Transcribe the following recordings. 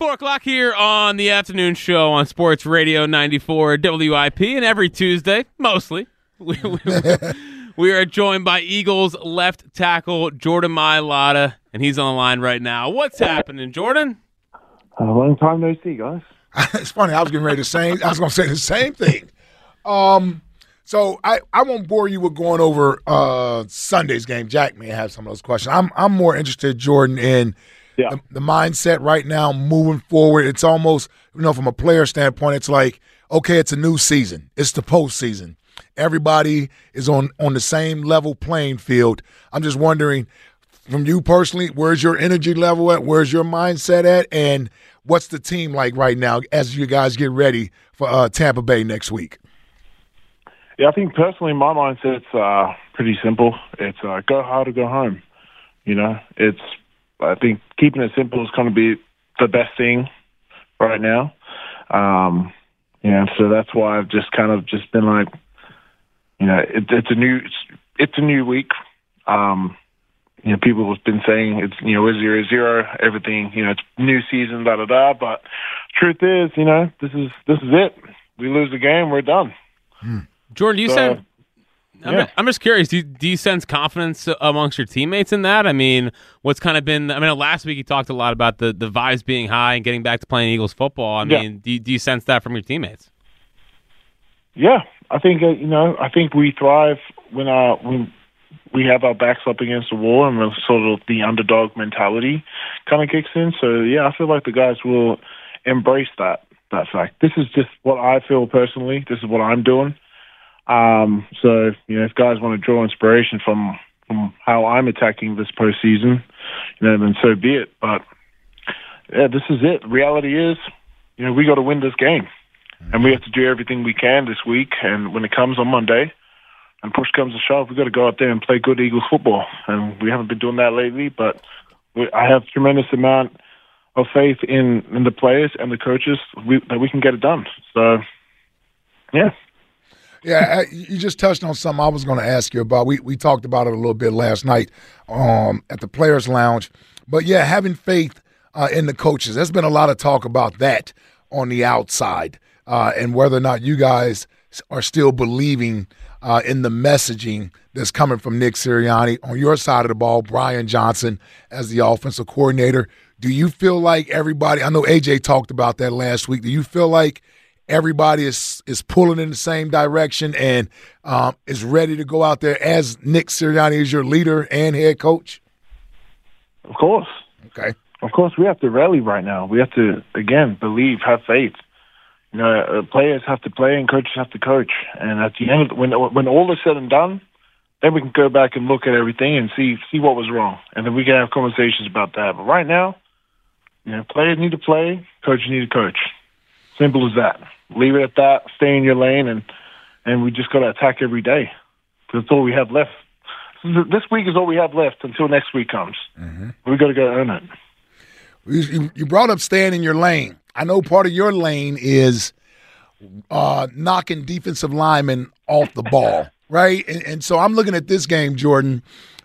Four o'clock here on the afternoon show on Sports Radio 94 WIP, and every Tuesday, mostly, we, we, we are joined by Eagles left tackle Jordan Mailata, and he's on the line right now. What's happening, Jordan? A long time no see, guys. it's funny. I was getting ready to say. I was going to say the same thing. Um, so I, I won't bore you with going over uh, Sunday's game. Jack may have some of those questions. I'm I'm more interested, Jordan, in Yeah. the, the mindset right now, moving forward. It's almost you know from a player standpoint, it's like okay, it's a new season. It's the postseason. Everybody is on on the same level playing field. I'm just wondering, from you personally, where's your energy level at? Where's your mindset at? And what's the team like right now as you guys get ready for uh, Tampa Bay next week? Yeah, I think personally, my mindset's uh, pretty simple. It's uh, go hard or go home. You know, it's I think keeping it simple is going to be the best thing right now. Um, yeah, so that's why I've just kind of just been like, you know, it, it's a new it's, it's a new week. Um, you know, people have been saying it's you know we're zero zero everything. You know, it's new season, da da da. But truth is, you know, this is this is it. We lose the game, we're done. Hmm. Jordan, you So? I'm, yeah. I'm just curious. Do you, do you sense confidence amongst your teammates in that? I mean, what's kind of been? I mean, last week you talked a lot about the, the vibes being high and getting back to playing Eagles football. I Yeah. mean, do, you- do you sense that from your teammates? Yeah, I think uh, you know. I think we thrive when uh when we have our backs up against the wall and we're sort of the underdog mentality kind of kicks in. So yeah, I feel like the guys will embrace that that fact. This is just what I feel personally. This is what I'm doing. Um, so you know, if guys want to draw inspiration from from how I'm attacking this postseason, you know, then so be it. But yeah, this is it. Reality is, you know, we got to win this game and we have to do everything we can this week. And when it comes on Monday, and push comes to shove, we've got to go out there and play good Eagles football. And we haven't been doing that lately, but we, I have tremendous amount of faith in, in the players and the coaches we, that we can get it done. So, yeah. Yeah, you just touched on something I was going to ask you about. We we talked about it a little bit last night um, at the Players Lounge, but yeah, having faith uh, in the coaches. There's been a lot of talk about that on the outside, uh, and whether or not you guys are still believing uh, in the messaging that's coming from Nick Sirianni on your side of the ball. Brian Johnson as the offensive coordinator. Do you feel like everybody? I know AJ talked about that last week. Do you feel like everybody is is pulling in the same direction and um, is ready to go out there as Nick Sirianni is your leader and head coach? Of course. Okay. Of course, we have to rally right now. We have to, again, believe, have faith. You know, uh, players have to play and coaches have to coach. And at the end, of, when when all is said and done, then we can go back and look at everything and see see what was wrong, and then we can have conversations about that. But right now, you know, players need to play, coaches need to coach. Simple as that. Leave it at that. Stay in your lane, and and we just got to attack every day. That's all we have left. This week is all we have left until next week comes. We got to go earn it. You, you- you brought up staying in your lane. I know part of your lane is uh, knocking defensive linemen off the ball, right? And, and so I'm looking at this game, Jordan,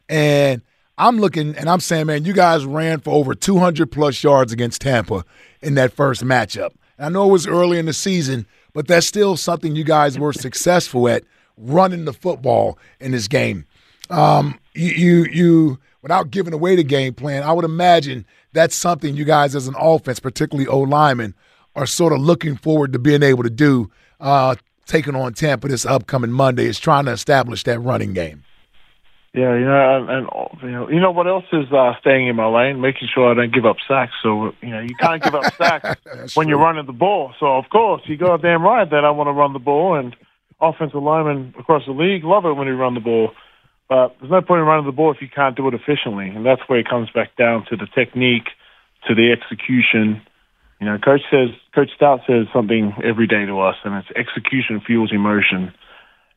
and I'm looking and I'm saying, man, you guys ran for over 200 plus yards against Tampa in that first matchup. I know it was early in the season, but that's still something you guys were successful at running the football in this game. Um, you, you, you, without giving away the game plan, I would imagine that's something you guys as an offense, particularly O linemen, are sort of looking forward to being able to do uh, taking on Tampa this upcoming Monday is trying to establish that running game. Yeah, you know, and, and you know, you know what else is uh, staying in my lane, making sure I don't give up sacks. So you know, you can't give up sacks when you're running the ball. So of course, you got damn right that I want to run the ball, and offensive linemen across the league love it when you run the ball. But there's no point in running the ball if you can't do it efficiently, and that's where it comes back down to the technique, to the execution. You know, coach says, Coach Stout says something every day to us, and it's execution fuels emotion.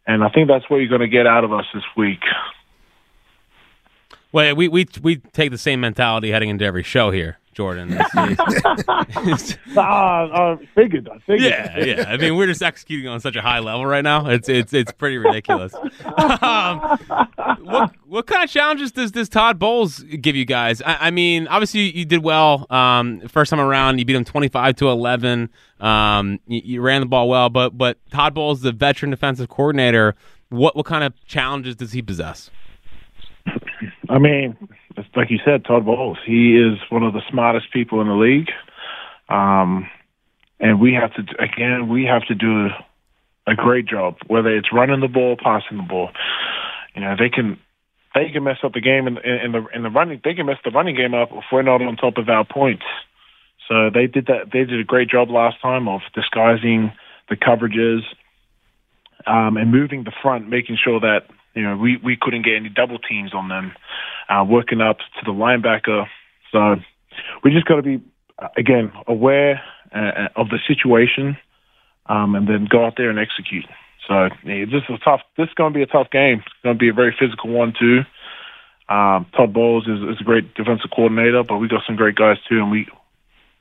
And I think that's what you're going to get out of us this week. Well, we we we take the same mentality heading into every show here, Jordan. It's, it's, ah, I figured. I figured. Yeah, yeah. I mean, we're just executing on such a high level right now. It's it's it's pretty ridiculous. Um, what what kind of challenges does this Todd Bowles give you guys? I, I mean, obviously you did well um, first time around. You beat him twenty five to eleven. Um, you, you ran the ball well, but but Todd Bowles, the veteran defensive coordinator, what what kind of challenges does he possess? I mean, like you said, Todd Bowles. He is one of the smartest people in the league, um, and we have to again we have to do a great job, whether it's running the ball, passing the ball. You know, they can they can mess up the game in, in, in the in the running. They can mess the running game up if we're not on top of our points. So they did that. They did a great job last time of disguising the coverages um, and moving the front, making sure that you know, we, we couldn't get any double teams on them, uh, working up to the linebacker. So we just got to be, again, aware uh, of the situation um, and then go out there and execute. So yeah, this is tough. This is going to be a tough game. It's going to be a very physical one, too. Um, Todd Bowles is, is a great defensive coordinator, but we got some great guys, too, and we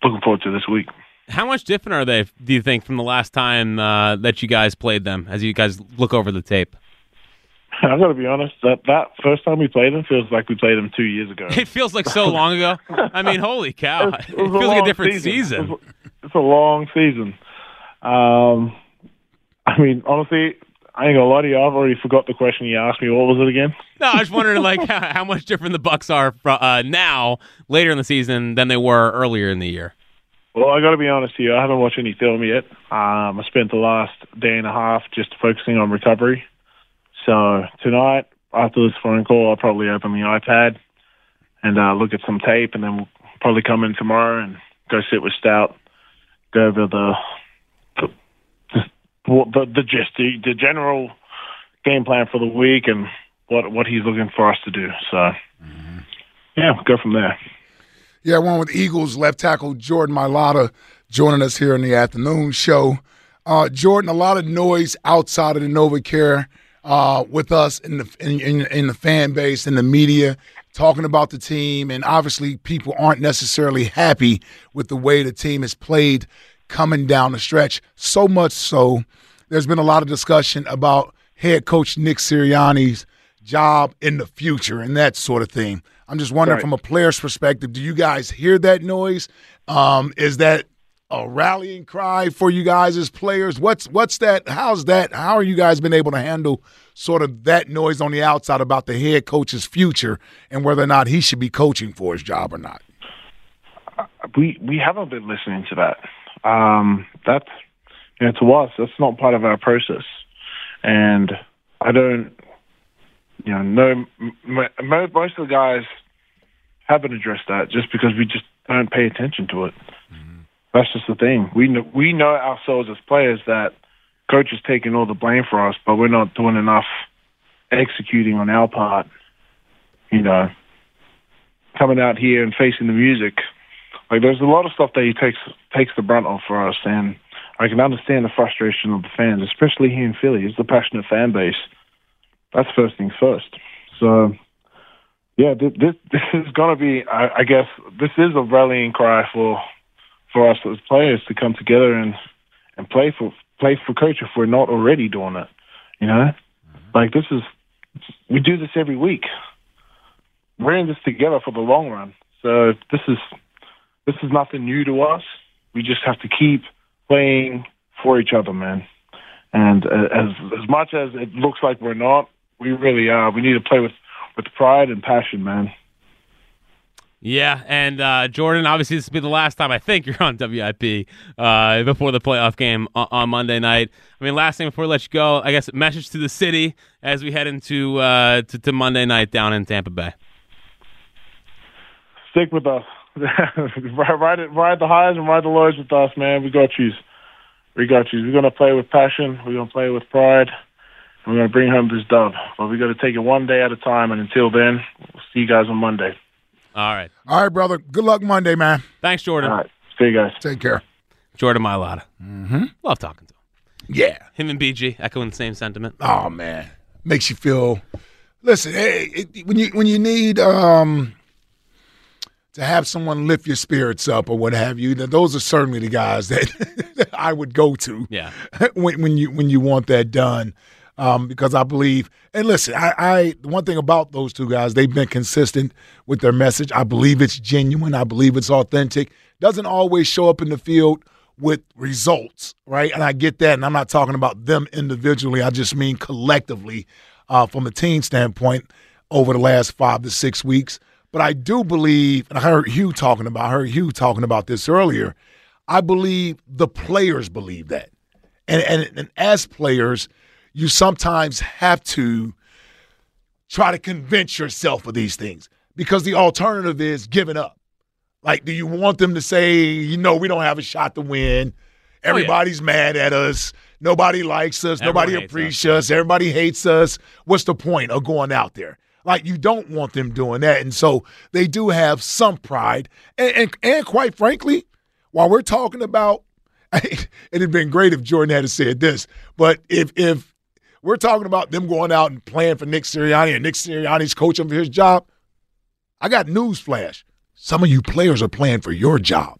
looking forward to this week. How much different are they, do you think, from the last time uh, that you guys played them as you guys look over the tape? I got to be honest. That that first time we played them feels like we played them two years ago. It feels like so long ago. I mean, holy cow! It, it, it feels like a different season. season. It's, it's, a long season. Um, I mean, honestly, I ain't gonna lie to you. I've already forgot the question you asked me. What was it again? No, I was wondering like how, how, much different the Bucs are uh, now, later in the season, than they were earlier in the year. Well, I got to be honest here. I haven't watched any film yet. Um, I spent the last day and a half just focusing on recovery. So tonight, after this phone call, I'll probably open the iPad and uh, look at some tape, and then we'll probably come in tomorrow and go sit with Stout, go over the the the, the just the, the general game plan for the week and what what he's looking for us to do. So mm-hmm. yeah, go from there. Yeah, one with Eagles left tackle Jordan Mailata joining us here in the afternoon show. Uh, Jordan, a lot of noise outside of the NovaCare uh, with us in the in, in, in the fan base and the media talking about the team, and obviously people aren't necessarily happy with the way the team has played coming down the stretch. So much so, there's been a lot of discussion about head coach Nick Sirianni's job in the future and that sort of thing. I'm just wondering, right. from a player's perspective, do you guys hear that noise? Um, is that a rallying cry for you guys as players? What's what's that? How's that? How are you guys been able to handle sort of that noise on the outside about the head coach's future and whether or not he should be coaching for his job or not? We we haven't been listening to that. Um, that's you know, to us, that's not part of our process, and I don't. You know, no, most of the guys haven't addressed that just because we just don't pay attention to it. That's just the thing. We know, we know ourselves as players that coach is taking all the blame for us, but we're not doing enough executing on our part. You know, coming out here and facing the music. Like there's a lot of stuff that he takes takes the brunt of for us, and I can understand the frustration of the fans, especially here in Philly. It's a passionate fan base. That's first things first. So, yeah, this this is gonna be. I, I guess this is a rallying cry for for us as players to come together and and play for play for coach if we're not already doing it. You know, mm-hmm. like this is we do this every week. We're in this together for the long run. So this is this is nothing new to us. We just have to keep playing for each other, man. And uh, as as much as it looks like we're not, we really are. We need to play with with pride and passion, man. Yeah, and uh, Jordan, obviously this will be the last time I think you're on WIP uh, before the playoff game on, on, Monday night. I mean, last thing before we let you go, I guess message to the city as we head into uh, to, to Monday night down in Tampa Bay. Stick with us. ride it, ride the highs and ride the lows with us, man. We got you. We got you. We're gonna play with passion. We're gonna play with pride. We're gonna bring home this dub. But we got to take it one day at a time. And until then, we'll see you guys on Monday. All right. All right, brother. Good luck Monday, man. Thanks, Jordan. All right. See you guys. Take care. Jordan Mailata. Mm-hmm. Love talking to him. Yeah. Him and BG echoing the same sentiment. Oh man, makes you feel. Listen, hey, it, when you when you need um to have someone lift your spirits up or what have you, then those are certainly the guys that, that I would go to. Yeah. when, when you when you want that done. Um, because I believe, and listen, I, I one thing about those two guys, they've been consistent with their message. I believe it's genuine. I believe it's authentic. Doesn't always show up in the field with results, right? And I get that, and I'm not talking about them individually. I just mean collectively, uh, from a team standpoint, over the last five to six weeks. But I do believe, and I heard Hugh talking about, I heard Hugh talking about this earlier. I believe the players believe that, and and, and as players you sometimes have to try to convince yourself of these things because the alternative is giving up. Like, do you want them to say, you know, we don't have a shot to win? Everybody's oh, yeah. mad at us. Nobody likes us. Everyone nobody appreciates us. us. Everybody hates us. What's the point of going out there? Like, you don't want them doing that. And so they do have some pride. And, and, and quite frankly, while we're talking about, it had been great if Jordan had said this, but if if we're talking about them going out and playing for Nick Sirianni and Nick Sirianni's coaching for his job. I got news flash. Some of you players are playing for your job.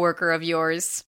coworker of yours.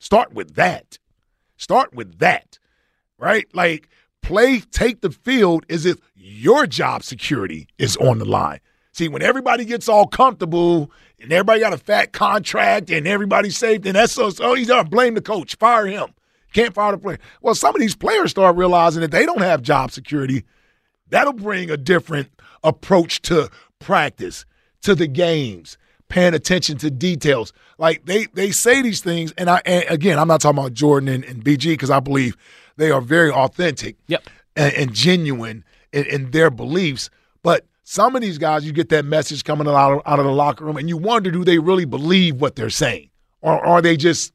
Start with that. Start with that, right? Like, play, take the field as if your job security is on the line. See, when everybody gets all comfortable and everybody got a fat contract and everybody's safe, then that's so, oh, he's gonna blame the coach, fire him. Can't fire the player. Well, some of these players start realizing that they don't have job security. That'll bring a different approach to practice, to the games, paying attention to details. Like they they say these things, and I and again, I'm not talking about Jordan and, and BG because I believe they are very authentic yep. and, and genuine in, in, their beliefs. But some of these guys, you get that message coming out of, out of the locker room, and you wonder, do they really believe what they're saying, or are they just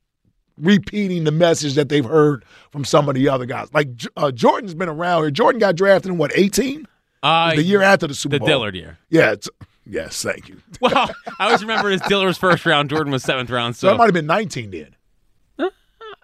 repeating the message that they've heard from some of the other guys? Like uh, Jordan's been around here. Jordan got drafted in what 18? Uh, the year after the Super the Bowl. The Dillard year. Yeah. Yes, thank you. well, I always remember as Dillard's first round, Jordan was seventh round. So, that might have been 19 then. Uh,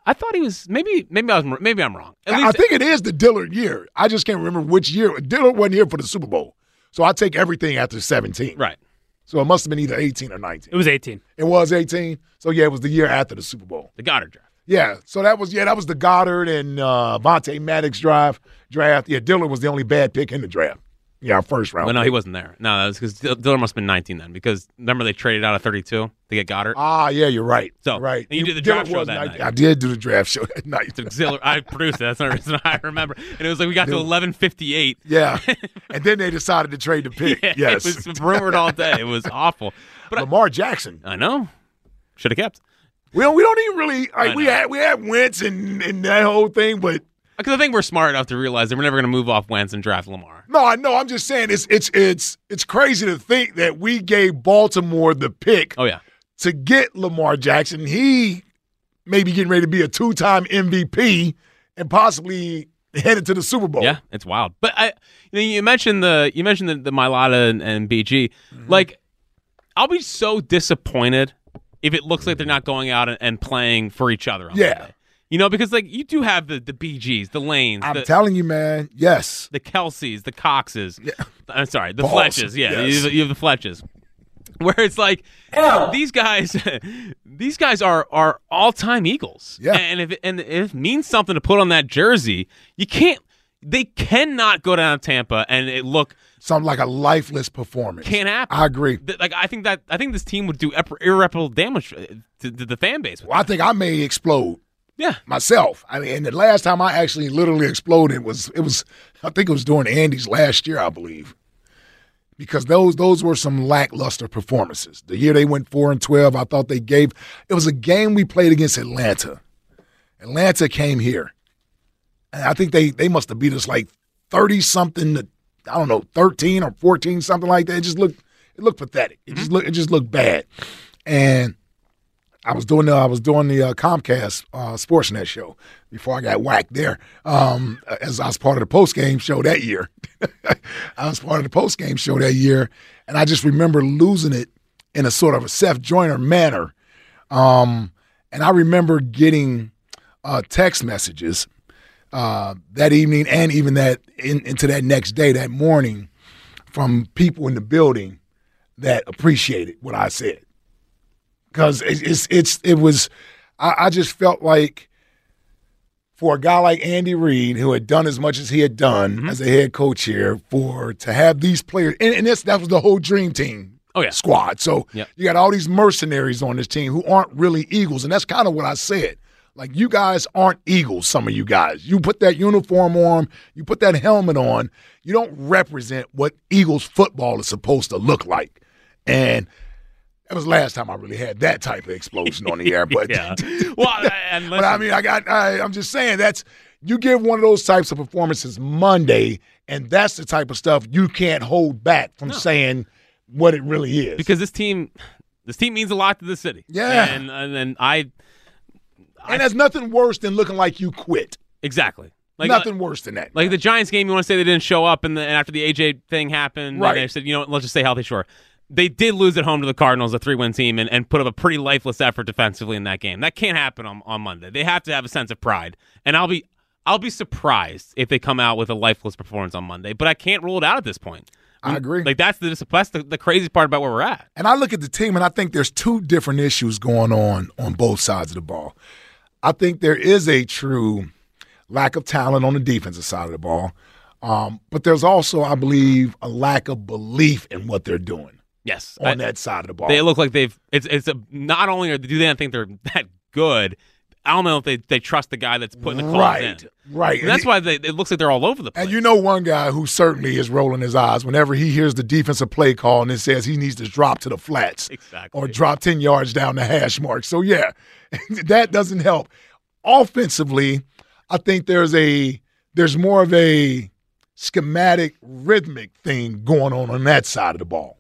I thought he was maybe maybe I was maybe I'm wrong. At least, I think it is the Dillard year. I just can't remember which year. Dillard wasn't here for the Super Bowl, so I take everything after 17. Right. So it must have been either 18 or 19. It was 18. It was 18. So yeah, it was the year after the Super Bowl. The Goedert draft. Yeah. So that was yeah that was the Goedert and uh, Vontae Maddox drive draft. Yeah, Dillard was the only bad pick in the draft. Yeah, first round. Well, no, he wasn't there. No, that was because Dillard must have been 19 then. Because remember they traded out of 32 to get Goedert. Ah, yeah, you're right. So, right. and you did the draft show that 19. night. I did do the draft show that night. Auxiliary. I produced it. That's the only reason I remember. And it was like we got to 11:58. Yeah, and then they decided to trade the pick. Yeah, yes, it was rumored all day. It was awful. But I, Lamar Jackson. I know. Should have kept. We don't. We don't even really I like. We had we had Wentz and and that whole thing, but Because I think we're smart enough to realize that we're never going to move off Wentz and draft Lamar. no, I know. I'm just saying it's it's it's it's crazy to think that we gave Baltimore the pick Oh yeah. to get Lamar Jackson. He may be getting ready to be a two time MVP and possibly headed to the Super Bowl. Yeah, it's wild. But I, you know, you mentioned the you mentioned the, the Mailata and, and BG. Mm-hmm. Like, I'll be so disappointed if it looks like they're not going out and, and playing for each other. On Yeah. Monday. You know, because like you do have the the BGs, the Lanes, I'm the, telling you, man. Yes. the Kelces, the Coxes. Yeah. I'm sorry, the Balls. Fletches. Yeah, Yes. you, have, you have the Fletches. Where it's like these guys, these guys are are all time Eagles. Yeah. and if it, and if it means something to put on that jersey, you can't. They cannot go down to Tampa and it look Something like a lifeless performance. can't happen. I agree. Like I think that I think this team would do irreparable damage uh, to, to the fan base. Well, I think I may explode. Yeah, myself. I mean, and the last time I actually literally exploded was it was I think it was during Andy's last year, I believe. Because those those were some lackluster performances. The year they went four and twelve, I thought they gave it was a game we played against Atlanta. Atlanta came here. And I think they they must have beat us like 30 something to I don't know, 13 or 14, something like that. It just looked it looked pathetic. It just looked it just looked bad. And I was doing the I was doing the uh, Comcast uh, Sportsnet show before I got whacked there. Um, as I was part of the post game show that year, I was part of the post game show that year, and I just remember losing it in a sort of a Seth Joyner manner. Um, and I remember getting uh, text messages uh, that evening and even that in, into that next day, that morning, from people in the building that appreciated what I said because it's, it's it's it was I, I just felt like for a guy like Andy Reid who had done as much as he had done Mm-hmm. as a head coach here for to have these players and, and this that was the whole dream team Oh, yeah. squad so Yep. you got all these mercenaries on this team who aren't really Eagles and that's kind of what I said like you guys aren't Eagles some of you guys you put that uniform on you put that helmet on you don't represent what Eagles football is supposed to look like and that was the last time I really had that type of explosion on the air. But yeah. Well, and but I mean, I got. I, I'm just saying that's you give one of those types of performances Monday, and that's the type of stuff you can't hold back from saying what it really is. because this team, this team means a lot to the city. Yeah. and and then I and there's nothing worse than looking like you quit. exactly like uh, nothing worse than that. Like the Giants game, you want to say they didn't show up, and, the, and after the AJ thing happened, Right. and they said, you know, what, let's just stay healthy. Sure, they did lose at home to the Cardinals, a three-win team, and, and put up a pretty lifeless effort defensively in that game. That can't happen on, on Monday. They have to have a sense of pride, and I'll be I'll be surprised if they come out with a lifeless performance on Monday. But I can't rule it out at this point. I agree. Like that's the that's the, the crazy part about where we're at. And I look at the team and I think there's two different issues going on on both sides of the ball. I think there is a true lack of talent on the defensive side of the ball. Um, but there's also, I believe, a lack of belief in what they're doing Yes, on I- that side of the ball. They look like they've. It's it's a, not only are do they not think they're that good. I don't know if they, they trust the guy that's putting the calls right, in. right. And that's why they, it looks like they're all over the place. And you know one guy who certainly is rolling his eyes whenever he hears the defensive play call and it says he needs to drop to the flats Exactly. or drop 10 yards down the hash mark. So yeah, that doesn't help. Offensively, I think there's a there's more of a schematic rhythmic thing going on on that side of the ball.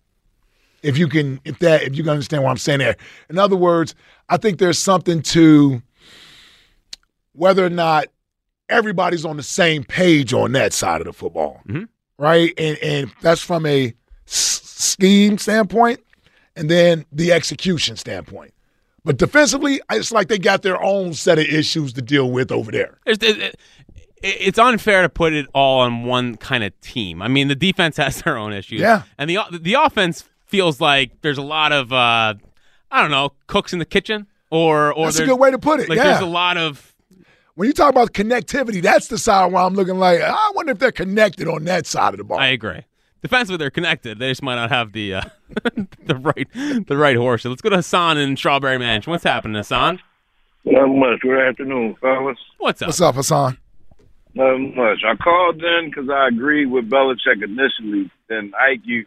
If you can if that if you can understand what I'm saying there. In other words, I think there's something to whether or not everybody's on the same page on that side of the football, Mhm. right? And and that's from a s- scheme standpoint, and then the execution standpoint. But defensively, it's like they got their own set of issues to deal with over there. There's, it, it- it's unfair to put it all on one kind of team. I mean, the defense has their own issues. Yeah. And the the offense feels like there's a lot of uh, I don't know cooks in the kitchen, or or That's a good way to put it. Like yeah. there's a lot of when you talk about connectivity, that's the side where I'm looking like I wonder if they're connected on that side of the ball. I agree. Defensively, they're connected. They just might not have the uh, the right the right horse. So let's go to Hassan in Strawberry Mansion. What's happening, Hassan? Not much. Good afternoon, fellas. What's up? What's up, Hassan? Not much. I called in because I agreed with Belichick initially. Then Ike, you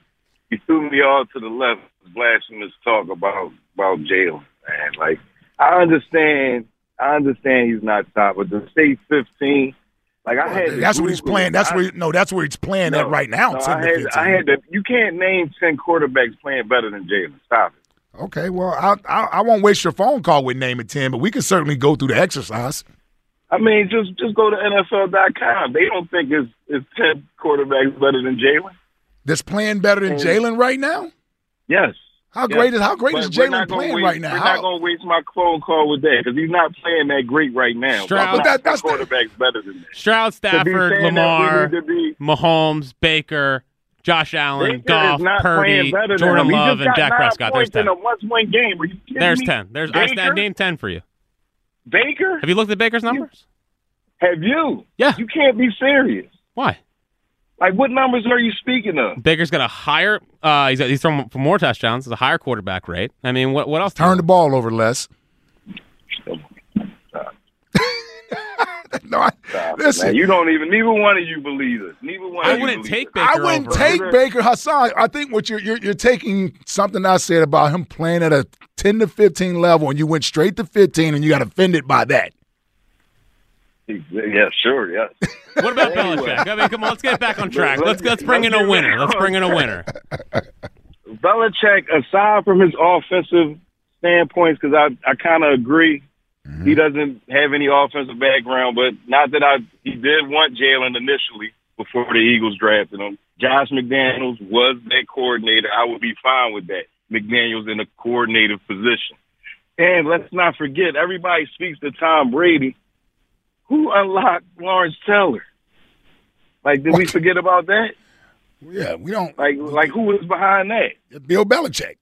you threw me all to the left. Blasphemous talk about about Jalen. Man, like I understand. I understand he's not top, but the stay 15, like I oh, had. That's what he's playing. That's I- where no, that's where he's playing no, at right now. no, I had, I had to. You can't name ten quarterbacks playing better than Jalen. Stop it. Okay, well, I, I I won't waste your phone call with naming ten, but we can certainly go through the exercise. I mean, just just go to NFL.com. They don't think it's it's ten quarterbacks better than Jalen. That's playing better than Jalen right now. Yes. How Yes. great is how great But is Jalen not gonna playing waste- right now? We're How- not going to waste my phone call with that because he's not playing that great right now. Stroud- But But that- that's the- quarterback's better than that. Stroud, To be saying Stafford, Lamar, need be- Mahomes, Baker, Josh Allen, Baker Goff, is not Purdy, playing better than Jordan Love, and got Dak nine Prescott. There's points ten. in a must-win game. Are you kidding There's me? ten. There's I Baker? named ten for you. Baker. Have you looked at Baker's numbers? Have you? Yeah. You can't be serious. Why? Like, what numbers are you speaking of? Baker's got a higher. Uh, he's he's thrown for more touchdowns. Has a higher quarterback rate. I mean, what what else? Turn the ball over less. no, I, listen. Man, you don't even. Neither one of you believe it. Neither one. I of wouldn't believe take it. Baker I wouldn't over. take Baker Hassan. I think what you're, you're you're taking something I said about him playing at a ten to fifteen level, and you went straight to fifteen, and you got offended by that. Yeah, sure. Yeah. What about Belichick? I mean, come on, let's get back on track. Let's let's bring in a winner. Let's bring in a winner. Belichick, aside from his offensive standpoints, because I, I kind of agree, he mm-hmm. doesn't have any offensive background. But not that I he did want Jalen initially before the Eagles drafted him. Josh McDaniels was that coordinator. I would be fine with that. McDaniels in a coordinator position. And let's not forget, everybody speaks to Tom Brady. Who unlocked Lawrence Taylor? Like, did we forget about that? Yeah, we don't Like, like who was behind that? Bill Belichick.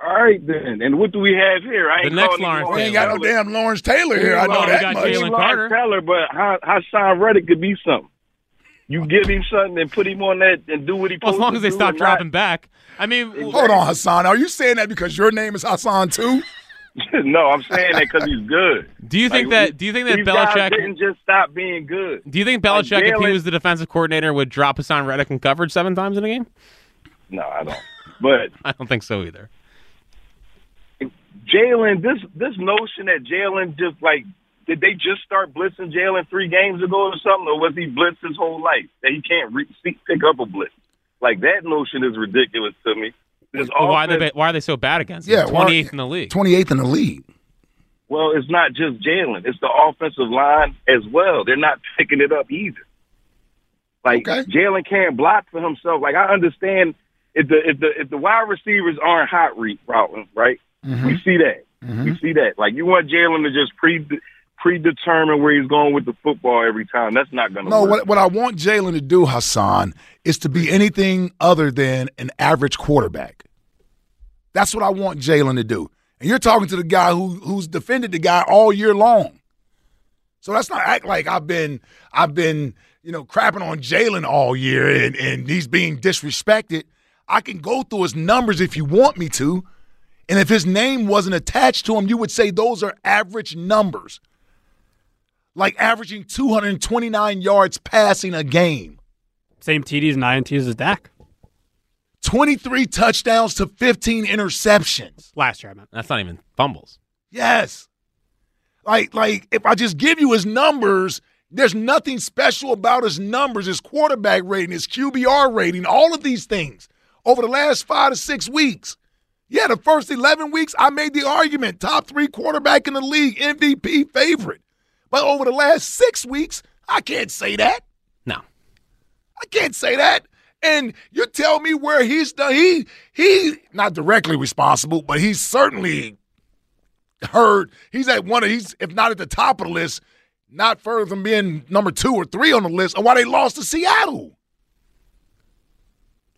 All right then. And what do we have here? I ain't The next Lawrence him We ain't got no damn Lawrence Taylor here. I know Well, we that got much. Jalen Lawrence Carter. Taylor, but how Haason Reddick could be something. You give him something and put him on that and do what he. Well, as supposed long to as they stop and dropping back. I mean, Hold on, Hassan. Are you saying that because your name is Hassan too? No, I'm saying that because he's good. do you think Like, that? Do you think that Belichick? didn't just stop being good? Do you think Like Belichick, if he was the defensive coordinator, would drop Haason Reddick in coverage seven times in a game? No, I don't. But I don't think so either. Jalen, this this notion that Jalen just like did they just start blitzing Jalen three games ago or something, or was he blitzed his whole life that he can't re- see, pick up a blitz? Like that notion is ridiculous to me. This Well, why are they why are they so bad against him? Yeah, why- twenty eighth in the league. Twenty eighth in the league. Well, it's not just Jalen; it's the offensive line as well. They're not picking it up either. Like Okay. Jalen can't block for himself. Like I understand if the if the if the wide receivers aren't hot re- routing, right? Mm-hmm. We see that. Mm-hmm. We see that. Like you want Jalen to just pre predetermine where he's going with the football every time. That's not going to No, work. what, what I want Jalen to do, Hassan, is to be anything other than an average quarterback. That's what I want Jalen to do. And you're talking to the guy who who's defended the guy all year long. So that's not act like I've been I've been you know crapping on Jalen all year and and he's being disrespected. I can go through his numbers if you want me to. And if his name wasn't attached to him, you would say those are average numbers like averaging 229 yards passing a game, Same TDs and INTs as Dak 23 touchdowns to 15 interceptions. last year. I meant. That's not even fumbles. Yes. Like, like if I just give you his numbers, there's nothing special about his numbers, his quarterback rating, his QBR rating, all of these things over the last five to six weeks. Yeah, the first 11 weeks, I made the argument top three quarterback in the league, MVP favorite. But over the last six weeks, I can't say that. No. I can't say that. And you tell me where he's done. He he not directly responsible, but he's certainly heard. He's at one of he's if not at the top of the list, not further from being number two or three on the list. Of why they lost to Seattle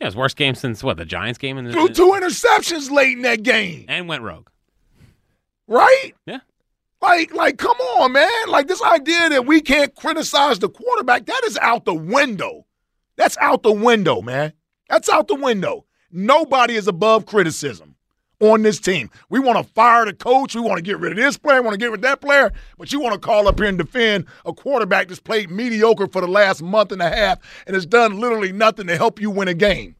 Yeah, his worst game since what the Giants game in the threw two interceptions late in that game. and went rogue. Right? Yeah. Like, like, come on, man. Like this idea that we can't criticize the quarterback, that is out the window. That's out the window, man. That's out the window. Nobody is above criticism on this team. We want to fire the coach. We want to get rid of this player. We want to get rid of that player. But you want to call up here and defend a quarterback that's played mediocre for the last month and a half and has done literally nothing to help you win a game,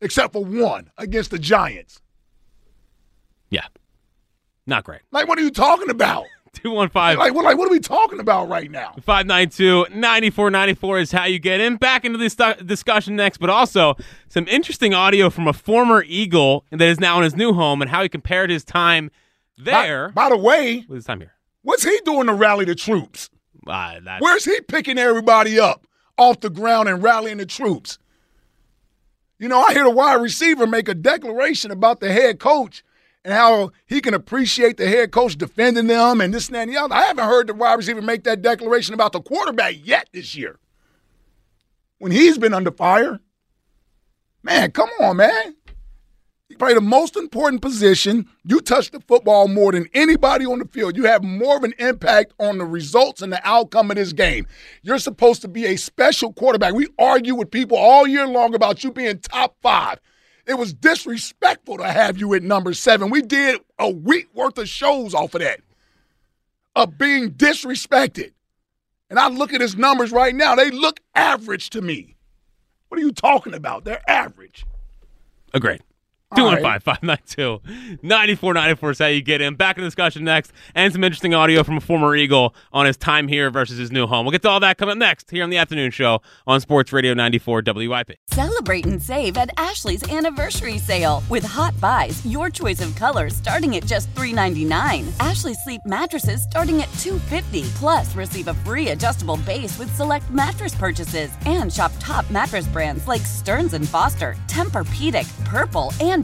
except for one against the Giants. Yeah. Not great. Like, what are you talking about? 215. Like, what, like, what are we talking about right now? 592 9494 is how you get in. Back into this discussion next, but also some interesting audio from a former Eagle that is now in his new home and how he compared his time there. By, by the way, with his time here. What's he doing to rally the troops? Uh, Where's he picking everybody up off the ground and rallying the troops? You know, I hear the wide receiver make a declaration about the head coach and how he can appreciate the head coach defending them and this and that and the other. I haven't heard the wide receiver make that declaration about the quarterback yet this year. When he's been under fire. Man, come on, man. You play the most important position. You touch the football more than anybody on the field. You have more of an impact on the results and the outcome of this game. You're supposed to be a special quarterback. We argue with people all year long about you being top five. It was disrespectful to have you at number seven. We did a week worth of shows off of that, of being disrespected. And I look at his numbers right now, they look average to me. What are you talking about? They're average. Agreed. 215 592 9494 is how you get in. Back in the discussion next, and some interesting audio from a former Eagle on his time here versus his new home. We'll get to all that coming up next here on the afternoon show on Sports Radio 94 WIP. Celebrate and save at Ashley's anniversary sale with hot buys, your choice of colors starting at just $3.99. Ashley Sleep mattresses starting at $2.50. Plus, receive a free adjustable base with select mattress purchases and shop top mattress brands like Stearns and Foster, Tempur-Pedic, Purple, and